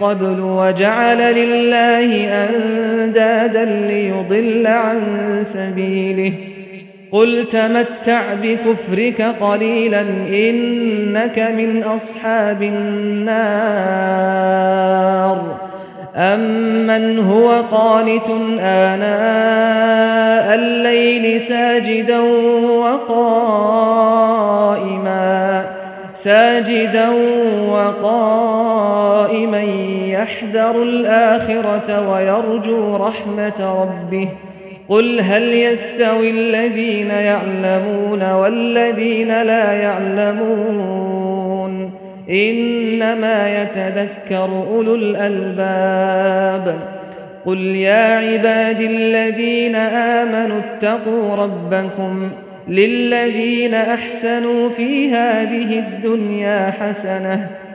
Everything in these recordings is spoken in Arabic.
قبل وجعل لله أندادا ليضل عن سبيله. قل تمتع بكفرك قليلا إنك من أصحاب النار. أمن هو قانت آناء الليل ساجدا وقائما؟ ساجدا وقائما يحذر الآخرة ويرجو رحمة ربه. قل هل يستوي الذين يعلمون والذين لا يعلمون؟ إنما يتذكر أولو الألباب. قل يا عباد الذين آمنوا اتقوا ربكم للذين أحسنوا في هذه الدنيا حسنة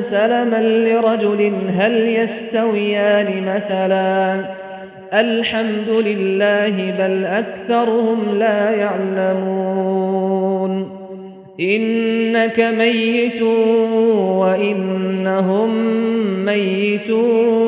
سلما لرجل هل يستويان مثلا؟ الحمد لله بل أكثرهم لا يعلمون. إنك ميت وإنهم ميتون.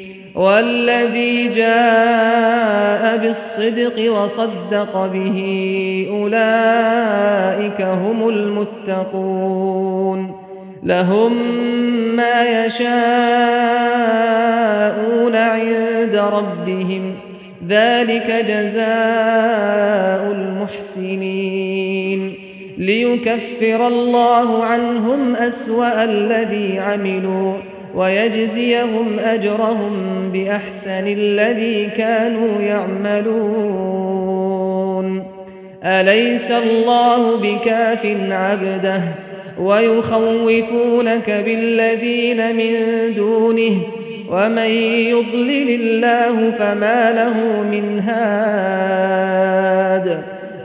والذي جاء بالصدق وصدق به أولئك هم المتقون لهم ما يشاءون عند ربهم ذلك جزاء المحسنين ليكفر الله عنهم أسوأ الذي عملوا ويجزيهم أجرهم بأحسن الذي كانوا يعملون. أليس الله بكاف عبده ويخوفونك بالذين من دونه؟ ومن يضلل الله فما له من هاد.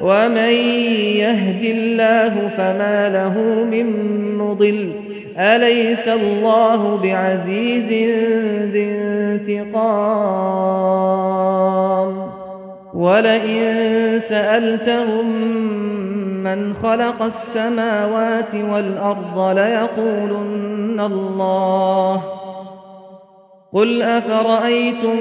ومن يهد الله فما له من مضل. أليس الله بعزيز ذي انتقام؟ ولئن سألتهم من خلق السماوات والأرض ليقولن الله. قل أفرأيتم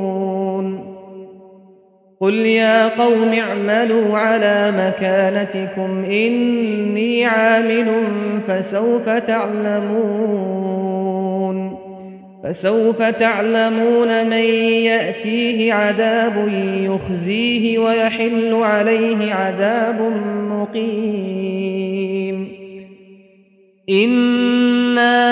قل يا قوم اعملوا على مكانتكم إني عامل فسوف تعلمون فسوف تعلمون من يأتيه عذاب يخزيه ويحل عليه عذاب مقيم إنا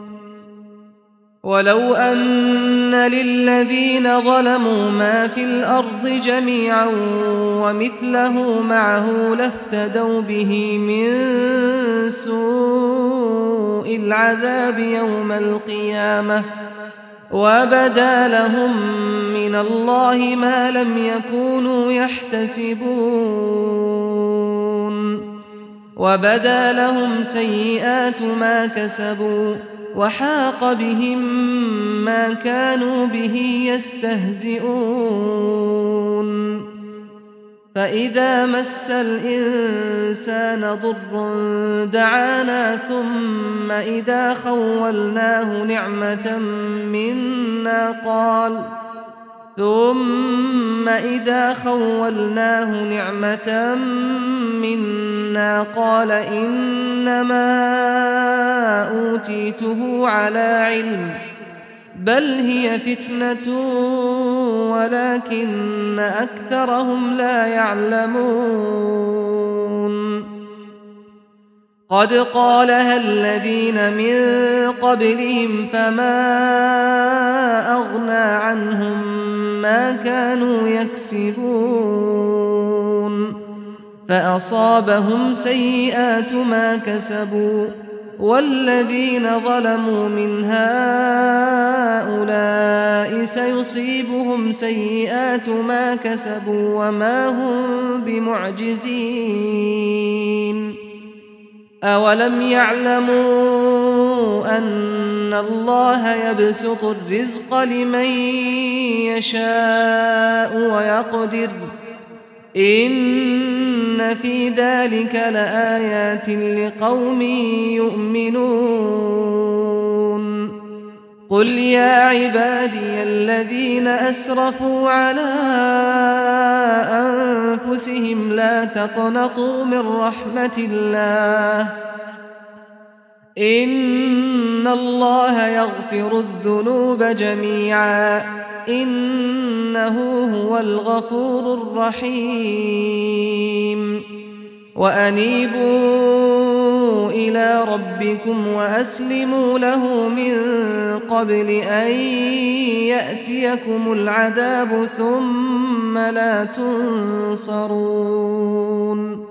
ولو أن للذين ظلموا ما في الأرض جميعا ومثله معه لافتدوا به من سوء العذاب يوم القيامة وبدا لهم من الله ما لم يكونوا يحتسبون وبدا لهم سيئات ما كسبوا وحاق بهم ما كانوا به يستهزئون. فإذا مس الإنسان ضر دعانا ثم إذا خولناه نعمة منا قال ثم إذا خولناه نعمة منا قال إنما أوتيته على علم بل هي فتنة ولكن أكثرهم لا يعلمون. قد قالها الذين من قبلهم فما أغنى عنهم ما كانوا يكسبون. فأصابهم سيئات ما كسبوا. والذين ظلموا من هؤلاء سيصيبهم سيئات ما كسبوا وما هم بمعجزين. أولم أن الله يبسط الرزق لمن يشاء ويقدر. إن في ذلك لآيات لقوم يؤمنون. قل يا عبادي الذين أسرفوا على أنفسهم لا تقنطوا من رحمة الله. إن الله يغفر الذنوب جميعا. إنه هو الغفور الرحيم. وأنيبوا إلى ربكم وأسلموا له من قبل أن يأتيكم العذاب ثم لا تنصرون.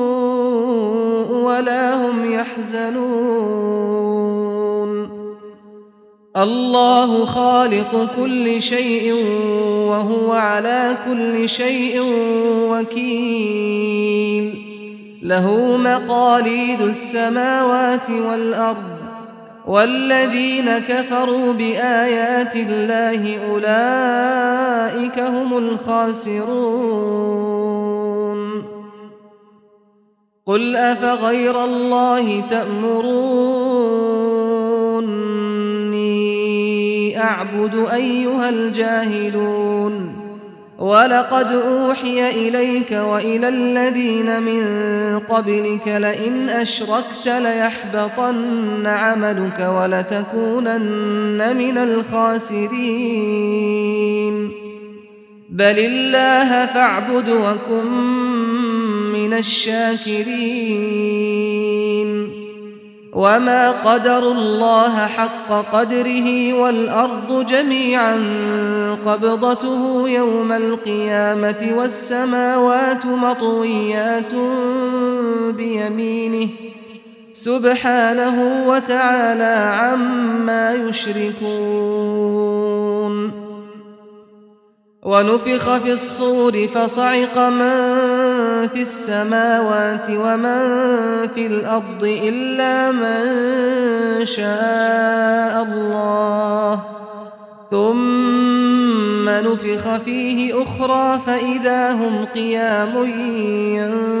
ولا هم يحزنون. الله خالق كل شيء وهو على كل شيء وكيل. له مقاليد السماوات والأرض. والذين كفروا بآيات الله أولئك هم الخاسرون. قل أفغير الله تأمروني أعبد أيها الجاهلون ولقد أوحي إليك وإلى الذين من قبلك لئن أشركت ليحبطن عملك ولتكونن من الخاسرين بل الله فاعبد وكن من الشاكرين. وما قدر الله حق قدره والأرض جميعا. قبضته يوم القيامة والسماوات مطويات بيمينه. سبحانه وتعالى عما يشركون. ونفخ في الصور فصعق من في السماوات ومن في الأرض إلا من شاء الله. ثم نفخ فيه أخرى فإذا هم قيام ينظرون.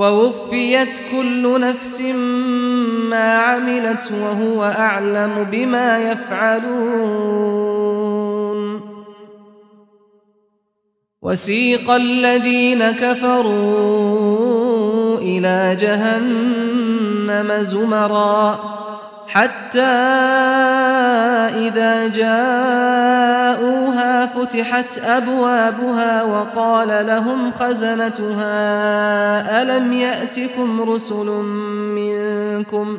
ووفيت كل نفس ما عملت وهو أعلم بما يفعلون. وسيق الذين كفروا إلى جهنم زمرًا. حتى إذا جاءوها فتحت أبوابها وقال لهم خزنتها ألم يأتكم رسل منكم؟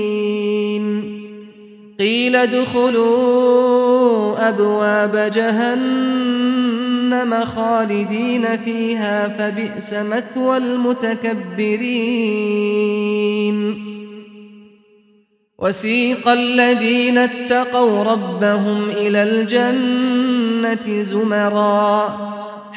قيل ادخلوا أبواب جهنم خالدين فيها فبئس مثوى المتكبرين. وسيق الذين اتقوا ربهم إلى الجنة زمرًا.